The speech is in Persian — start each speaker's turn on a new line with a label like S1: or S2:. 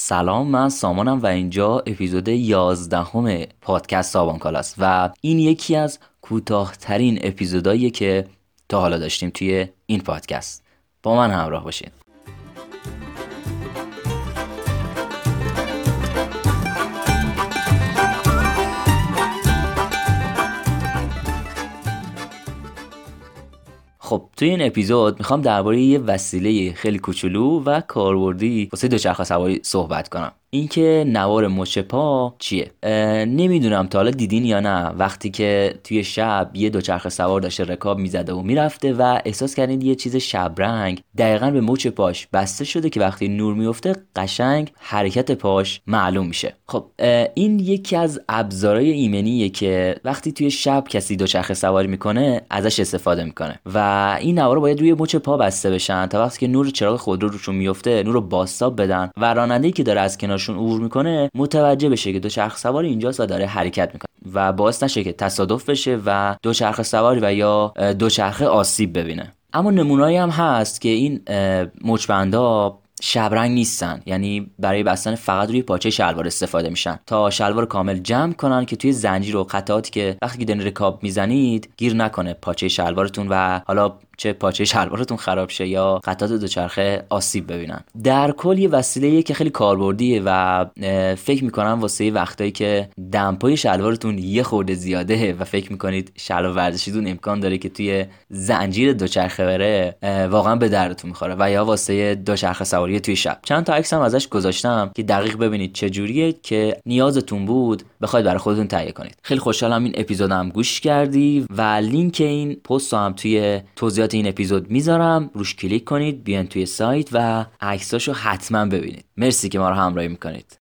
S1: سلام من سامانم و اینجا اپیزود 11 همه پادکست سابان کالاست و این یکی از کوتاهترین اپیزودهاییه که تا حالا داشتیم توی این پادکست. با من همراه باشید خب توی این اپیزود می‌خوام درباره یه وسیله خیلی کوچولو و کاربردی واسه دوچرخه سواری صحبت کنم. اینکه نوار مچ پا چیه؟ نمی‌دونم تا حالا دیدین یا نه. وقتی که توی شب یه دوچرخه سوار داشته رکاب می‌زده و می‌رفته و احساس کردین یه چیز شبرنگ دقیقا به مچ پاش بسته شده که وقتی نور میفته قشنگ حرکت پاش معلوم میشه. خب این یکی از ابزارهای ایمنیه که وقتی توی شب کسی دوچرخه سواری می‌کنه ازش استفاده می‌کنه و این نوار باید روی مچ پا بسته بشن تا وقتی که نور چراغ خودرو روشون میفته نور رو باستاب بدن و راننده که داره از کنار کنارشون عبور می‌کنه متوجه بشه که دوچرخ سوار اینجاست و داره حرکت می‌کنه و باعث نشه که تصادف بشه و دوچرخه سواری و یا دوچرخه آسیب ببینه. اما نمونایی هم هست که این مچبندا شبرنگ نیستن. یعنی برای بستن فقط روی پاچه شلوار استفاده میشن. تا شلوار کامل جمع کنن که توی زنجیر و قطعاتی که وقتی که رکاب می‌زنید گیر نکنه پاچه شلوارتون و حالا چه پاچه شلوارتون خراب شه یا قطعات دوچرخه آسیب ببینن. در کل یه وسیله که خیلی کاربردیه و فکر می‌کنم واسه وقتایی که دمپای شلوارتون یه خورده زیاده و فکر می‌کنید شلوار ورزشیتون امکان داره که توی زنجیر دوچرخه بره واقعا به درتون می‌خوره و یا واسه دوچرخه سواری توی شب. چند تا عکس هم ازش گذاشتم که دقیق ببینید چه جوریه که نیازتون بود بخواید برای خودتون تهیه کنید. خیلی خوشحالم این اپیزودم گوش کردی و لینک این پست هم توی توضیحات این اپیزود می‌ذارم. روش کلیک کنید بیان توی سایت و عکساشو حتما ببینید. مرسی که ما رو همراهی می‌کنید.